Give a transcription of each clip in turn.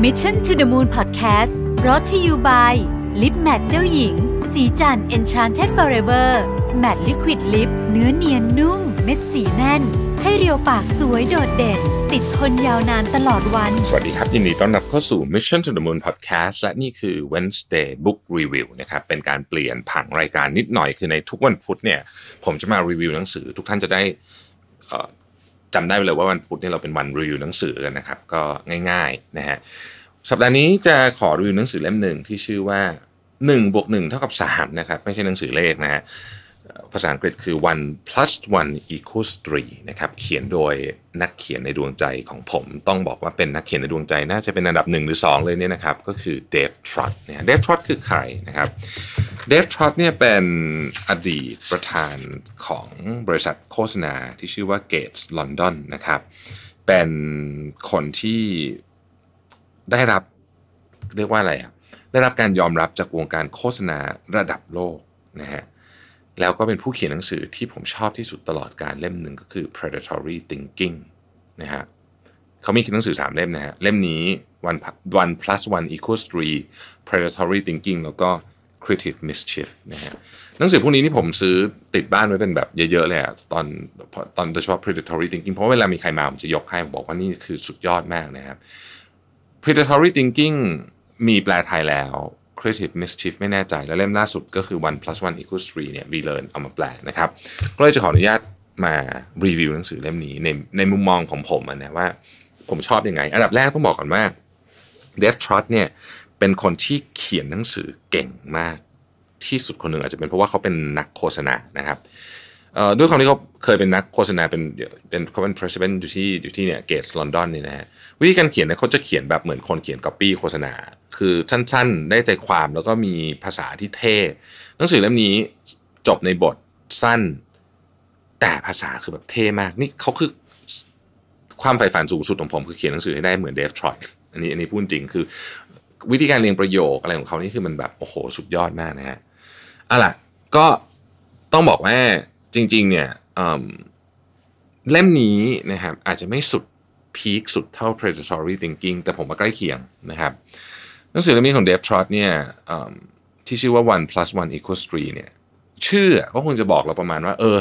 Mission to the Moon Podcast รอ t ธออยู่ by ลิปแมทเจ้าหญิง สีจัน Enchanted Forever Matte Liquid Lip เนื้อเนียนนุ่ม เม็ดสีแน่น ให้เรียวปากสวยโดดเด่น ติดทนยาวนานตลอดวัน สวัสดีครับ ยินดีต้อนรับเข้าสู่ Mission to the Moon Podcast และนี่คือ Wednesday Book Review นะครับ เป็นการเปลี่ยนผังรายการนิดหน่อยคือในทุกวันพุธเนี่ย ผมจะมารีวิวหนังสือ ทุกท่านจะได้ จำได้เลยว่าวันพุธนี่เราเป็นวันรีวิวหนังสือกันนะครับ ก็ง่ายๆนะฮะสัปดาห์นี้จะขอรีวิวหนังสือเล่มหนึ่งที่ชื่อว่า1บวก1เท่ากับ3นะครับไม่ใช่หนังสือเลขนะฮะ ภาษาอังกฤษคือ one plus one equals three นะครับ เขียนโดยนักเขียนในดวงใจของผม ต้องบอกว่าเป็นนักเขียนในดวงใจ น่าจะเป็นอันดับหนึ่งหรือ2เลยเนี่ยนะครับ ก็คือเดฟทรอตเนี่ยเดฟทรอตคือใครนะครับ เดฟทรอตเนี่ยเป็นอดีตประธานของบริษัทโฆษณาที่ชื่อว่า Gates London นะครับ เป็นคนที่ได้รับเรียกว่าอะไรอะ ได้รับการยอมรับจากวงการโฆษณาระดับโลกนะฮะ แล้วก็เป็นผู้เขียนหนังสือที่ผมชอบที่สุดตลอดการเล่มหนึ่งก็คือ predatory thinking นะฮะเขามีเขียนหนังสือ 3 เล่มนะฮะ เล่มนี้ one one plus one equals three predatory thinking แล้วก็ creative mischief นะฮะหนังสือพวกนี้นี่ผมซื้อติดบ้านไว้เป็นแบบเยอะๆเลยอะตอนตอนโดยเฉพาะ predatory thinking เพราะเวลามีใครมาผมจะยกให้บอกว่านี่คือสุดยอดมากนะครับ predatory thinking มีแปลไทยแล้ว creative mischief ไม่แน่ใจ แล้วเล่มล่าสุดก็คือ one plus one equals three เนี่ย v learn เอามาแปลนะครับ ก็เลยจะขออนุญาตมารีวิวหนังสือเล่มนี้ในในมุมมองของผมนะว่าผมชอบยังไง อันดับแรกต้องบอกก่อนว่าเดฟทรอตเนี่ยเป็นคนที่เขียนหนังสือเก่งมากที่สุดคนหนึ่งอาจจะเป็นเพราะว่าเขาเป็นนักโฆษณานะครับด้วยความที่เขาเคยเป็นนักโฆษณาเป็นเป็นเขาเป็น president อยู่ที่อยู่ที่เนี่ยเกตลอนดอนนี่นะฮะ วิธีการเขียนเนี่ยเขาจะเขียนแบบเหมือนคนเขียน copy โฆษณา คือสั้นๆ ได้ใจความแล้วก็มีภาษาที่เท่หนังสือเล่มนี้จบในบทสั้น แต่ภาษาคือแบบเท่มาก นี่เขาคือความใฝ่ฝันสูงสุดของผมคือเขียนหนังสือให้ได้เหมือนเดฟทรอตอันนี้อันนี้พูดจริงคือวิธีการเรียงประโยคอะไรของเขานี่คือมันแบบโอ้โหสุดยอดมากนะฮะอาล่ะก็ต้องบอกว่าจริง ๆ เนี่ยเล่มนี้นะครับอาจจะไม่สุด พีคสุดเท่า predatory thinking แต่ผมว่าใกล้เคียงนะครับหนังสือเล่มนี้ของเดฟทรอตเนี่ยที่ชื่อว่า one plus one equals three เนี่ยชื่อก็คงจะบอกเราประมาณว่า เออ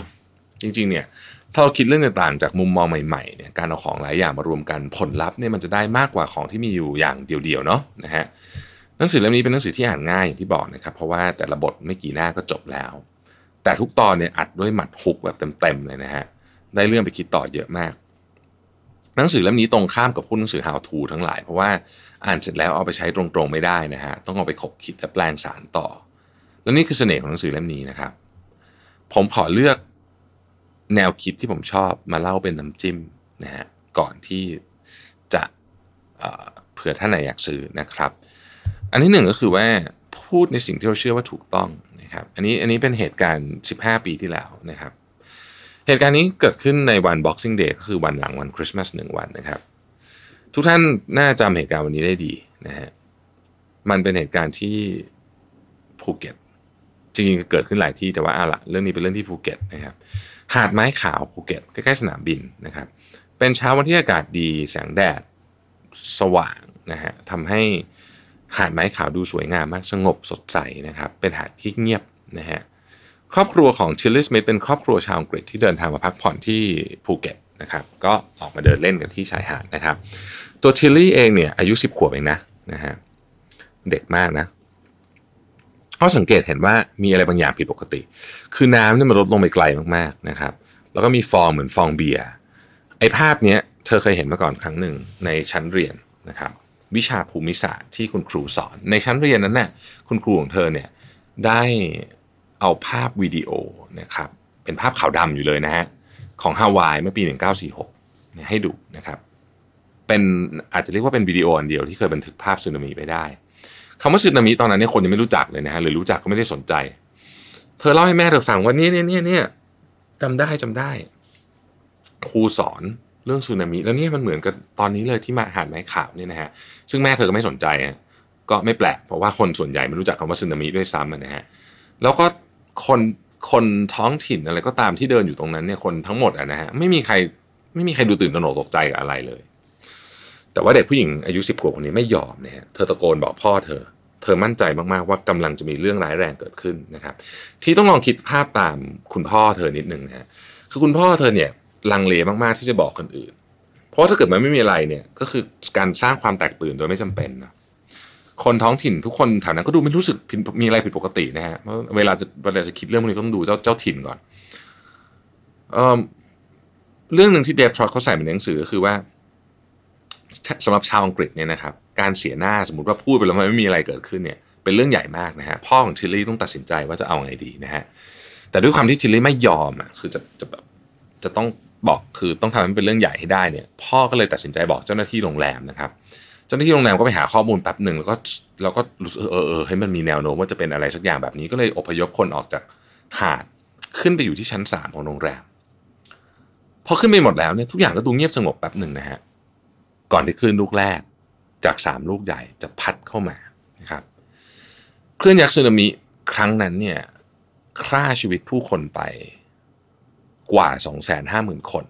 จริง ๆ เนี่ยถ้าเราคิดเรื่องต่างๆจากมุมมองใหม่ๆเนี่ยการเอาของหลายอย่างมารวมกันผลลัพธ์เนี่ยมันจะได้มากกว่าของที่มีอยู่อย่างเดียวๆเนาะนะฮะหนังสือเล่มนี้เป็นหนังสือที่อ่านง่ายอย่างที่บอกนะครับ เพราะว่าแต่ละบทไม่กี่หน้าก็จบแล้ว แต่ทุกตอนเนี่ยอัดด้วยหมัดฮุกแบบเต็มๆเลยนะฮะได้เรื่องไปคิดต่อเยอะมาก หนังสือเล่มนี้ตรงข้ามกับพวกหนังสือ how to ทั้งหลาย เพราะว่าอ่านเสร็จแล้วเอาไปใช้ตรงๆไม่ได้นะฮะต้องเอาไปขบคิดและแปลงสารต่อ แล้วนี่คือเสน่ห์ของหนังสือเล่มนี้นะครับ ผมขอเลือกแนวคิดที่ผมชอบมาเล่าเป็นน้ำจิ้มนะฮะก่อนที่จะเเผื่อท่านไหนอยากซื้อนะครับ อันที่หนึ่งก็คือว่าพูดในสิ่งที่เราเชื่อว่าถูกต้องนะครับ อันนี้อันนี้เป็นเหตุการณ์ 15 ปีที่แล้วนะครับ เหตุการณ์นี้เกิดขึ้นในวัน Boxing Day ก็คือวันหลังวันคริสต์มาสหนึ่งวันนะครับ ทุกท่านน่าจำเหตุการณ์วันนี้ได้ดีนะฮะมันเป็นเหตุการณ์ที่ภูเก็ตจริงๆเกิดขึ้นหลายที่แต่ว่าเอาละเรื่องนี้เป็นเรื่องที่ภูเก็ตนะครับ หาดไม้ขาวภูเก็ตใกล้ๆสนามบินนะครับ เป็นเช้าวันที่อากาศดีแสงแดดสว่างนะฮะทำให้หาดไม้ขาวดูสวยงามมากสงบสดใสนะครับ เป็นหาดที่เงียบนะฮะ ครอบครัวของทิลลิสมิธเป็นครอบครัวชาวอังกฤษที่เดินทางมาพักผ่อนที่ภูเก็ตนะครับก็ออกมาเดินเล่นกันที่ชายหาดนะครับ ตัวทิลลี่เองเนี่ยอายุ 10 ขวบเองนะนะฮะเด็กมากนะเขาสังเกตเห็นว่ามีอะไรบางอย่างผิดปกติ คือน้ำเนี่ยมันลดลงไปไกลมากๆนะครับ แล้วก็มีฟองเหมือนฟองเบียร์ไอ้ภาพเนี้ยเธอเคยเห็นมาก่อนครั้งหนึ่งในชั้นเรียนนะครับวิชาภูมิศาสตร์ที่คุณครูสอน ในชั้นเรียนนั้นน่ะคุณครูของเธอเนี่ยได้ เอาภาพวิดีโอนะครับเป็นภาพขาวดำอยู่เลยนะฮะของฮาวายเมื่อปี 1946เนี่ยให้ดูนะครับเป็นอาจจะเรียกว่าเป็นวิดีโออันเดียวที่เคยบันทึกภาพสึนามิไปได้คำว่าสึนามิตอนนั้นเนี่ยคนยังไม่รู้จักเลยนะฮะหรือรู้จักก็ไม่ได้สนใจ เธอเล่าให้แม่เธอฟังว่าเนี่ยเนี่ยเนี่ยเนี่ยจำได้จำได้ ครูสอนเรื่องสึนามิแล้วเนี่ยมันเหมือนกับตอนนี้เลยที่มาหาดไม้ขาวเนี่ยนะฮะซึ่งแม่เธอก็ไม่สนใจก็ไม่แปลกเพราะว่าคนส่วนใหญ่ไม่รู้จักคำว่าสึนามิด้วยซ้ำนะฮะแล้วก็ คนคนท้องถิ่นอะไรก็ตามที่เดินอยู่ตรงนั้นเนี่ยคนทั้งหมดอะนะฮะไม่มีใครไม่มีใครดูตื่นตระหนกตกใจกับอะไรเลย แต่ว่าเด็กผู้หญิงอายุสิบขวบคนนี้ไม่ยอมนะฮะเธอตะโกนบอกพ่อเธอ เธอมั่นใจมากๆว่ากำลังจะมีเรื่องร้ายแรงเกิดขึ้นนะครับ ที่ต้องลองคิดภาพตามคุณพ่อเธอนิดนึงนะฮะคือคุณพ่อเธอเนี่ยลังเลมากๆที่จะบอกคนอื่น เพราะถ้าเกิดมันไม่มีอะไรเนี่ยก็คือการสร้างความแตกตื่นโดยไม่จำเป็นนะ คนท้องถิ่นทุกคนแถวนั้นก็ดูไม่รู้สึกมีอะไรผิดปกตินะฮะเพราะเวลาจะเวลาจะคิดเรื่องพวกนี้ต้องดูเจ้าเจ้าถิ่นก่อนเออเรื่องหนึ่งที่เดฟทรอตเขาใส่ในหนังสือก็คือว่าสำหรับชาวอังกฤษเนี่ยนะครับ การเสียหน้าสมมติว่าพูดไปแล้วมันไม่มีอะไรเกิดขึ้นเนี่ยเป็นเรื่องใหญ่มากนะฮะพ่อของทิลลี่ต้องตัดสินใจว่าจะเอาไงดีนะฮะแต่ด้วยความที่ทิลลี่ไม่ยอมอะคือจะจะแบบจะต้องบอกคือต้องทำให้มันเป็นเรื่องใหญ่ให้ได้เนี่ย พ่อก็เลยตัดสินใจบอกเจ้าหน้าที่โรงแรมนะครับเจ้าหน้าที่โรงแรมก็ไปหาข้อมูลแป๊บหนึ่งแล้วก็แล้วก็รู้สึกเออเออให้มันมีแนวโน้มว่าจะเป็นอะไรสักอย่างแบบนี้ก็เลยอพยพคนออกจากหาดขึ้นไปอยู่ที่ชั้นสามของโรงแรมพอขึ้นไปหมดแล้วเนี่ยทุกอย่างก็ดูเงียบสงบแป๊บหนึ่งนะฮะก่อนที่คลื่นลูกแรกจากสามลูกใหญ่จะพัดเข้ามานะครับคลื่นยักษ์สึนามิครั้งนั้นเนี่ยฆ่าชีวิตผู้คนไปกว่า 250,000 คน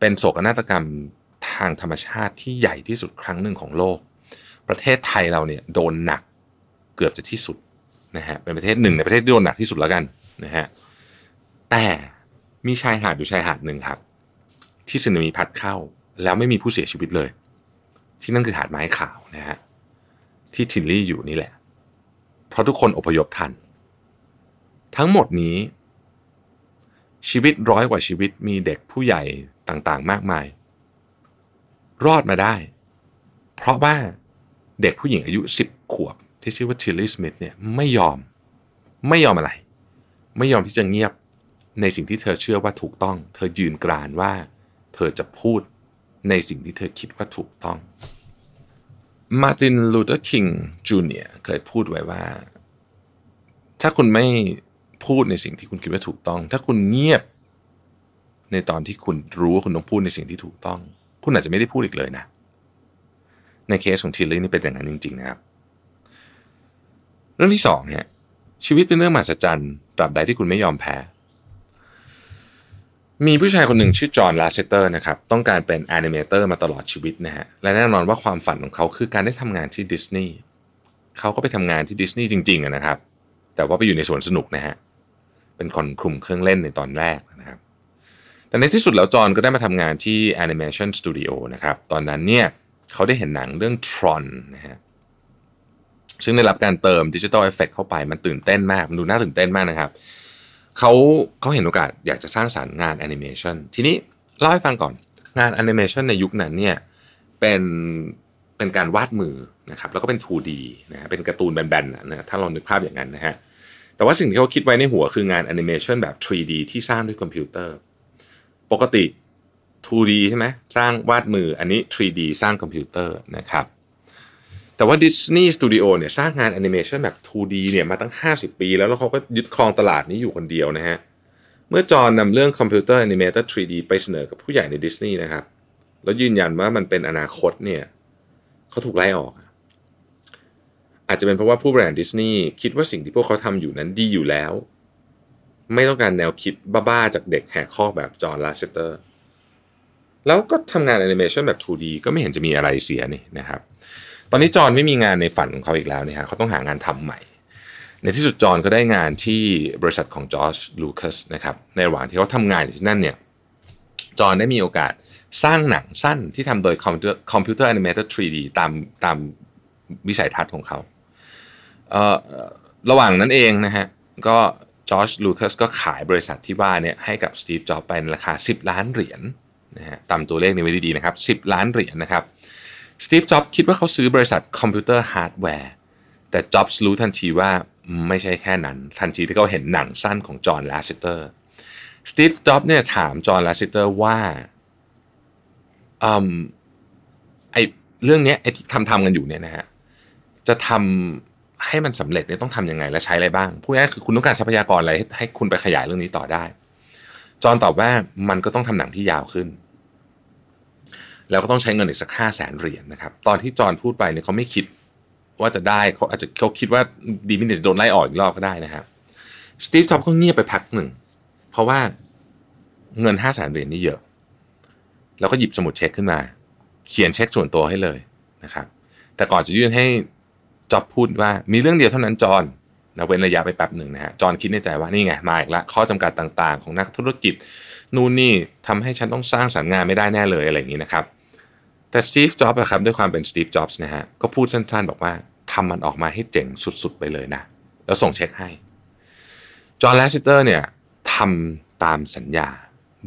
เป็นโศกนาฏกรรม ทางธรรมชาติที่ใหญ่ที่สุดครั้งหนึ่งของโลก ประเทศไทยเราเนี่ยโดนหนักเกือบจะที่สุดนะฮะเป็นประเทศหนึ่งในประเทศที่โดนหนักที่สุดแล้วกันนะฮะแต่มีชายหาดอยู่ชายหาดหนึ่งครับ ที่สึนามิพัดเข้าแล้วไม่มีผู้เสียชีวิตเลย ที่นั่นคือหาดไม้ขาวนะฮะที่ทิลลี่อยู่นี่แหละ เพราะทุกคนอพยพทัน ทั้งหมดนี้ ชีวิตร้อยกว่าชีวิตมีเด็กผู้ใหญ่ต่างๆ มากมาย รอดมาได้ เพราะว่าเด็กผู้หญิงอายุ 10 ขวบ ที่ชื่อว่าทิลลี่สมิธเนี่ยไม่ยอมไม่ยอมอะไร ไม่ยอมที่จะเงียบในสิ่งที่เธอเชื่อว่าถูกต้อง เธอยืนกรานว่า เธอจะพูดในสิ่งที่เธอคิดว่าถูกต้องมาร์ตินลูเทอร์คิงจูเนียร์เคยพูดไว้ว่า ถ้าคุณไม่พูดในสิ่งที่คุณคิดว่าถูกต้อง ถ้าคุณเงียบ ในตอนที่คุณรู้ว่าคุณต้องพูดในสิ่งที่ถูกต้อง คุณอาจจะไม่ได้พูดอีกเลยนะ ในเคสของทิลลี่นี่เป็นอย่างนั้นจริง ๆ นะครับ เรื่องที่สองฮะชีวิตเป็นเรื่องมหัศจรรย์ตราบใดที่คุณไม่ยอมแพ้ มีผู้ชายคนหนึ่งชื่อจอห์นลาเซเตอร์นะครับ ต้องการเป็น animator มาตลอดชีวิตนะฮะ และแน่นอนว่าความฝันของเขาคือการได้ทำงานที่ดิสนีย์เขาก็ไปทำงานที่ดิสนีย์จริง ๆนะครับ แต่ว่าไปอยู่ในสวนสนุกนะฮะ เป็นคนคุมเครื่องเล่นในตอนแรก แต่ในที่สุดแล้วจอห์นก็ได้มาทำงานที่ Animation Studio นะครับ ตอนนั้นเนี่ยเขาได้เห็นหนังเรื่อง Tron นะฮะซึ่งได้รับการเติม digital effect เข้าไปมันตื่นเต้นมาก มันดูน่าตื่นเต้นมากนะครับเขาเขาเห็นโอกาสอยากจะสร้างสรรค์งานแอนิเมชันทีนี้เล่าให้ฟังก่อนงานแอนิเมชันในยุคนั้นเนี่ยเป็นเป็นการวาดมือนะครับแล้วก็เป็น 2D นะเป็นการ์ตูนแบนๆนะถ้าเรานึกภาพอย่างนั้นนะฮะแต่ว่าสิ่งที่เขาคิดไว้ในหัวคืองานแอนิเมชันแบบ 3D ที่สร้างด้วยคอมพิวเตอร์ ปกติ 2D ใช่ไหมสร้างวาดมืออันนี้ 3D สร้างคอมพิวเตอร์นะครับแต่ว่า Disney Studio เนี่ยสร้างงานแอนิเมชันแบบ 2D เนี่ยมาตั้ง 50 ปี แล้วแล้วเขาก็ยึดครองตลาดนี้อยู่คนเดียวนะฮะเมื่อจอห์นนำเรื่องคอมพิวเตอร์แอนิเมเตอร์ 3D ไปเสนอกับผู้ใหญ่ในดิสนีย์นะครับ แล้วยืนยันว่ามันเป็นอนาคตเนี่ยเขาถูกไล่ออก อาจจะเป็นเพราะว่าผู้บริหารดิสนีย์คิดว่าสิ่งที่พวกเขาทำอยู่นั้นดีอยู่แล้ว ไม่ต้องการแนวคิดบ้าๆจากเด็กแหกคอกแบบจอห์นลาเซเตอร์ แล้วก็ทำงานแอนิเมชันแบบ 2D ก็ไม่เห็นจะมีอะไรเสียนี่นะครับ ตอนนี้จอห์นไม่มีงานในฝันของเขาอีกแล้วนะฮะเขาต้องหางานทำใหม่ ในที่สุดจอห์นก็ได้งานที่บริษัทของจอร์จลูคัสนะครับ ในระหว่างที่เขาทำงานอยู่ที่นั่นเนี่ย จอห์นได้มีโอกาสสร้างหนังสั้นที่ทำโดยคอมพิวเตอร์คอมพิวเตอร์ animated 3D ตามตามวิสัยทัศน์ของเขา เอ่อ ระหว่างนั้นเองนะฮะ ก็ จอร์จลูคัสก็ขายบริษัทที่ว่าเนี่ยให้กับสตีฟจ็อบส์ไปในราคา 10 ล้านเหรียญนะฮะตามตัวเลขนี้ไว้ดีๆนะครับ 10 ล้านเหรียญนะครับสตีฟจ็อบส์คิดว่าเขาซื้อบริษัทคอมพิวเตอร์ฮาร์ดแวร์แต่จ็อบส์รู้ทันทีว่าไม่ใช่แค่นั้น ทันทีที่เขาเห็นหนังสั้นของจอห์นลาสเตอร์สตีฟจ็อบส์เนี่ยถามจอห์นลาสเตอร์ว่าอืมไอเรื่องนี้ไอที่ทำทำกันอยู่เนี่ยนะฮะจะทำ ให้มันสำเร็จเนี่ยต้องทำยังไงและใช้อะไรบ้างพูดง่ายคือคุณต้องการทรัพยากรอะไรให้ให้คุณไปขยายเรื่องนี้ต่อได้ จอห์นตอบว่ามันก็ต้องทำหนังที่ยาวขึ้น แล้วก็ต้องใช้เงินอีกสักห้าแสนเหรียญนะครับ ตอนที่จอนพูดไปเนี่ยเขาไม่คิดว่าจะได้เขาอาจจะเขาคิดว่าดีมินเนจะโดนไล่ออกอีกรอบก็ได้นะครับสตีฟจ็อบก็เงียบไปพักหนึ่ง เพราะว่าเงินห้าแสนเหรียญนี่เยอะ แล้วก็หยิบสมุดเช็คขึ้นมาเเขียนเช็คส่วนตัวให้เลยนะครับ แต่ก่อนจะยื่นให้ จ็อบพูดว่ามีเรื่องเดียวเท่านั้นจอห์นนะเว้นระยะไปแป๊บหนึ่งนะฮะจอห์นคิดในใจว่านี่ไงมาอีกละข้อจำกัดต่างๆ ของนักธุรกิจนู่นนี่ทำให้ฉันต้องสร้างสรรค์งานไม่ได้แน่เลยอะไรอย่างนี้นะครับแต่สตีฟจ็อบส์ครับด้วยความเป็นสตีฟจ็อบส์นะฮะก็พูดสั้นๆ บอกว่าทำมันออกมาให้เจ๋งสุดๆ ไปเลยนะ แล้วส่งเช็คให้จอห์นแลสเตอร์เนี่ยทำตามสัญญา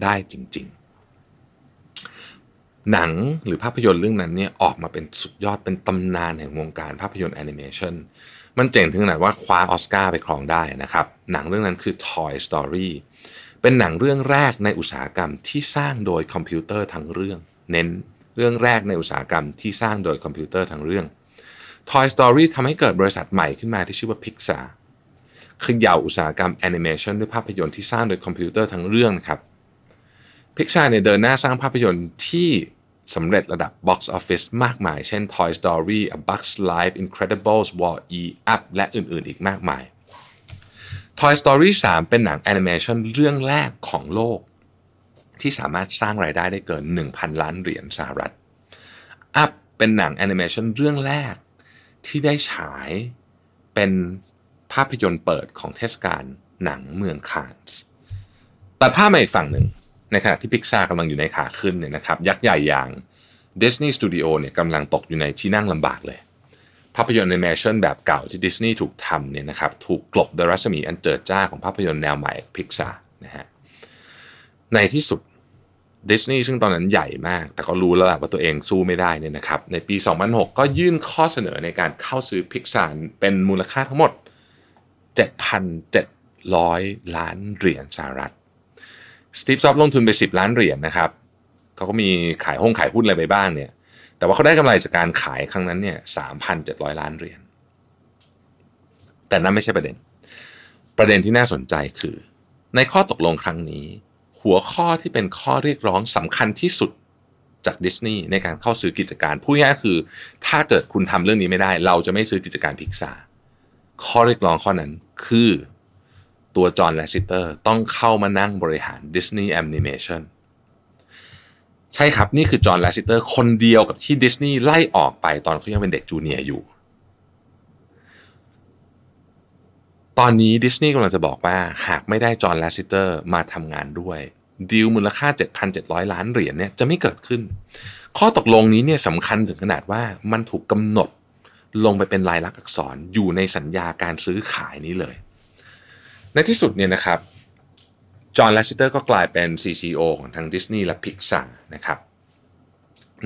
ได้จริง ๆ หนังหรือภาพยนตร์เรื่องนั้นเนี่ยออกมาเป็นสุดยอดเป็นตำนานแห่งวงการภาพยนตร์แอนิเมชันมันเจ๋งถึงขนาดว่าคว้าออสการ์ไปครองได้นะครับ หนังเรื่องนั้นคือ Toy Story เป็นหนังเรื่องแรกในอุตสาหกรรมที่สร้างโดยคอมพิวเตอร์ทั้งเรื่อง เน้นเรื่องแรกในอุตสาหกรรมที่สร้างโดยคอมพิวเตอร์ทั้งเรื่อง Toy Story ทำให้เกิดบริษัทใหม่ขึ้นมาที่ชื่อว่า Pixar เขย่าอุตสาหกรรมแอนิเมชันด้วยภาพยนตร์ที่สร้างโดยคอมพิวเตอร์ทั้งเรื่องครับ Pixar เนี่ยเดินหน้าสร้างภาพยนตร์ที่สำเร็จระดับ Box Office มากมาย เช่น Toy Story A Bug's Life Incredibles Wall-E Up และอื่นๆ อีกมากมาย Toy Story 3 เป็นหนังแอนิเมชันเรื่องแรกของโลก ที่สามารถสร้างรายได้ได้เกิน 1,000 ล้านเหรียญสหรัฐ Up เป็นหนังแอนิเมชันเรื่องแรก ที่ได้ฉายเป็นภาพยนตร์เปิดของเทศกาลหนังเมืองคานส์ตัดภาพมาอีกฝั่งหนึ่ง ในขณะที่พิกซากำลังอยู่ในขาขึ้นเนี่ยนะครับยักษ์ใหญ่อย่าง Disney Studio เนี่ยกำลังตกอยู่ในที่นั่งลำบากเลย ภาพยนตร์แอนิเมชันแบบเก่าที่ดิสนีย์ถูกทำเนี่ยนะครับถูกกลบโดยรัศมีอันเจิดจ้าของภาพยนตร์แนวใหม่พิกซานะฮะในที่สุดดิสนีย์ซึ่งตอนนั้นใหญ่มาก แต่ก็รู้แล้วแหละว่าตัวเองสู้ไม่ได้เนี่ยนะครับ ในปี 2006 ก็ยื่นข้อเสนอในการเข้าซื้อพิกซาเป็นมูลค่าทั้งหมด 7,700 ล้านเหรียญสหรัฐ สตีฟจ็อบลงทุนไป 10 ล้านเหรียญนะครับเขาก็มีขายห้องขายหุ้นอะไรไปบ้างเนี่ย แต่ว่าเขาได้กำไรจากการขายครั้งนั้นเนี่ย3,700ล้านเหรียญ แต่นั่นไม่ใช่ประเด็น ประเด็นที่น่าสนใจคือ ในข้อตกลงครั้งนี้ หัวข้อที่เป็นข้อเรียกร้องสำคัญที่สุดจากดิสนีย์ในการเข้าซื้อกิจการพูดง่ายคือ ถ้าเกิดคุณทำเรื่องนี้ไม่ได้ เราจะไม่ซื้อกิจการพิกซาข้อเรียกร้องข้อนั้นคือ ตัวจอห์นแลสซิเตอร์ต้องเข้ามานั่งบริหาร Disney Animation ใช่ครับ นี่คือจอห์นแลสซิเตอร์คนเดียวกับที่ดิสนีย์ไล่ออกไปตอนเขายังเป็นเด็ก junior อยู่ ตอนนี้ดิสนีย์กำลังจะบอกว่าหากไม่ได้จอห์นแลสซิเตอร์มาทำงานด้วยดีลมูลค่า 7,700 ล้านเหรียญเนี่ยจะไม่เกิดขึ้น ข้อตกลงนี้เนี่ยสำคัญถึงขนาดว่ามันถูกกำหนดลงไปเป็นลายลักษณ์อักษรอยู่ในสัญญาการซื้อขายนี้เลย ในที่สุดเนี่ยนะครับจอห์นแลสซิเตอร์ก็กลายเป็น CCO ของทางดิสนีย์และพิกซาร์นะครับ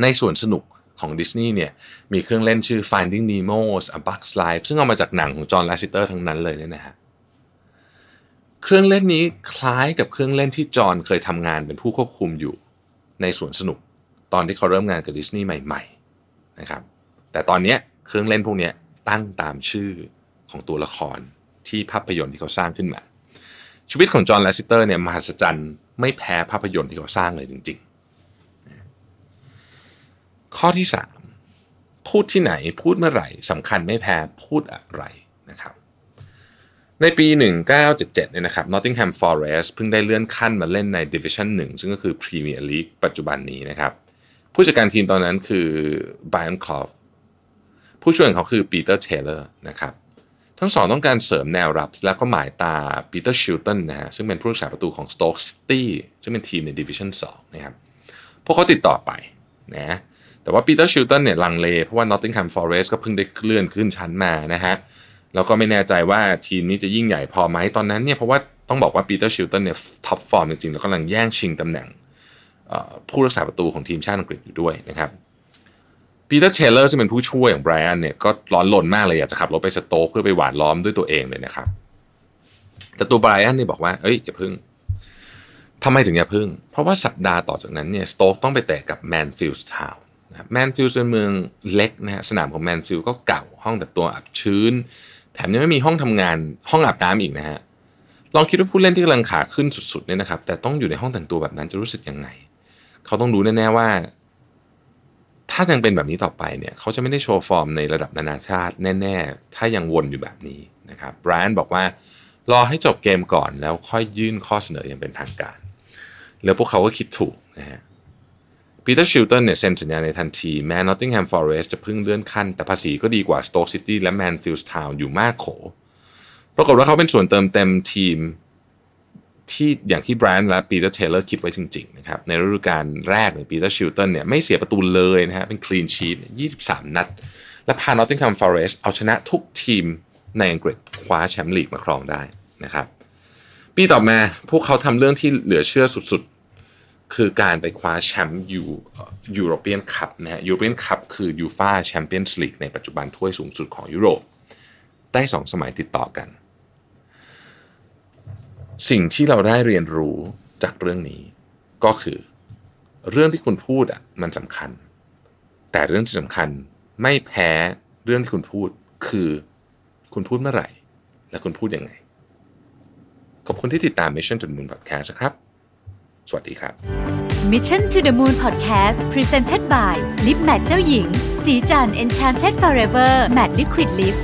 ในสวนสนุกของดิสนีย์เนี่ยมีเครื่องเล่นชื่อ Finding Nemo's A Bug's Life ซึ่งเอามาจากหนังของจอห์นแลสซิเตอร์ทั้งนั้นเลยเนี่ยนะฮะเครื่องเล่นนี้คล้ายกับเครื่องเล่นที่จอห์นเคยทำงานเป็นผู้ควบคุมอยู่ในสวนสนุก ตอนที่เขาเริ่มงานกับดิสนีย์ใหม่ๆนะครับแต่ตอนนี้เครื่องเล่นพวกนี้ตั้งตามชื่อของตัวละคร ที่ภาพยนตร์ที่เขาสร้างขึ้นมา ชีวิตของจอห์นแลสซิเตอร์เนี่ยมหัศจรรย์ไม่แพ้ภาพยนตร์ที่เขาสร้างเลยจริง ๆ ข้อที่ 3 พูดที่ไหนพูดเมื่อไหร่สำคัญไม่แพ้พูดอะไรนะครับในปี 1977 เนี่ยนะครับ Nottingham Forest เพิ่งได้เลื่อนขั้นมาเล่นใน Division 1 ซึ่งก็คือ Premier League ปัจจุบันนี้นะครับ ผู้จัดการทีมตอนนั้นคือ Brian Clough ผู้ช่วยของเขาคือปีเตอร์เทเลอร์นะครับ ทั้งสองต้องการเสริมแนวรับ แล้วก็หมายตาปีเตอร์ชิลตันนะฮะซึ่งเป็นผู้รักษาประตูของ Stoke City ซึ่งเป็นทีมใน division 2นะครับพวกเขาติดต่อไปนะแต่ว่าปีเตอร์ชิลตันเนี่ยลังเล เพราะว่า Nottingham Forest ก็เพิ่งได้เลื่อนขึ้นชั้นมานะฮะแล้วก็ไม่แน่ใจว่าทีมนี้จะยิ่งใหญ่พอไหมตอนนั้นเนี่ยเพราะว่าต้องบอกว่าปีเตอร์ชิลตันเนี่ยtop form จริงๆ แล้วกำลังแย่งชิงตำแหน่งผู้รักษาประตูของทีมชาติอังกฤษอยู่ด้วยนะครับ ปีเตอร์เทเลอร์ซึ่งเป็นผู้ช่วยของไบรอันเนี่ยก็ร้อนลนมากเลยอยากจะขับรถไปสโต๊กเพื่อไปหว่านล้อมด้วยตัวเองเลยนะครับแต่ตัวไบรอันเนี่ยบอกว่าเอ้ยอย่าพึ่งทำไมถึงอย่าพึ่ง เพราะว่าสัปดาห์ต่อจากนั้นเนี่ยสโต๊กต้องไปเตะกับแมนส์ฟิลด์ทาวน์แมนส์ฟิลด์เป็นเมืองเล็กนะฮะสนามของแมนส์ฟิลด์ก็เก่าห้องแต่งตัวอับชื้น แถมยังไม่มีห้องทำงานห้องอาบน้ำอีกนะฮะลองคิดว่าผู้เล่นที่กำลังขาขึ้นสุดๆเนี่ยนะครับแต่ต้องอยู่ในห้องแต่งตัวแบบนั้นจะรู้สึกยังไง เขาต้องรู้แน่ๆว่า ถ้ายังเป็นแบบนี้ต่อไปเนี่ยเขาจะไม่ได้โชว์ฟอร์มในระดับนานาชาติแน่ ๆ ถ้ายังวนอยู่แบบนี้นะครับไบรอันบอกว่ารอให้จบเกมก่อนแล้วค่อยยื่นข้อเสนออย่างเป็นทางการ แล้วพวกเขาก็คิดถูกนะฮะปีเตอร์ชิลตันเนี่ยเซ็นสัญญาในทันที แม้นอตติงแฮมฟอเรสต์จะเพิ่งเลื่อนชั้น แต่ภาษีก็ดีกว่าสโต๊กซิตี้และแมนส์ฟิลด์ทาวน์อยู่มากโข ปรากฏว่าเขาเป็นส่วนเติมเต็มทีม ที่อย่างที่ไบรอันและปีเตอร์เทเลอร์คิดไว้จริงๆนะครับในฤดูกาลแรกเนี่ยปีเตอร์ชิลตันเนี่ยไม่เสียประตูเลยนะฮะเป็น clean sheet 23 นัด และพานอตติงแฮมฟอเรสต์เอาชนะทุกทีมในอังกฤษคว้าแชมป์ลีกมาครองได้นะครับปีต่อมาพวกเขาทำเรื่องที่เหลือเชื่อสุดๆ คือการไปคว้าแชมป์ยูยูโรเปียนคัพนะฮะยูโรเปียนคัพคือยูฟาแชมเปี้ยนส์ลีกในปัจจุบันถ้วยสูงสุดของยุโรป ได้สองสมัยติดต่อกัน สิ่งที่เราได้เรียนรู้จากเรื่องนี้ ก็คือ เรื่องที่คุณพูดอะมันสำคัญ แต่เรื่องที่สำคัญไม่แพ้เรื่องที่คุณพูดคือ คุณพูดเมื่อไหร่ และคุณพูดยังไง ขอบคุณที่ติดตาม Mission to the Moon Podcast ครับ สวัสดีครับ Mission to the Moon Podcast Presented by Lip Matte เจ้าหญิง สีจัน Enchanted Forever Matte Liquid Lip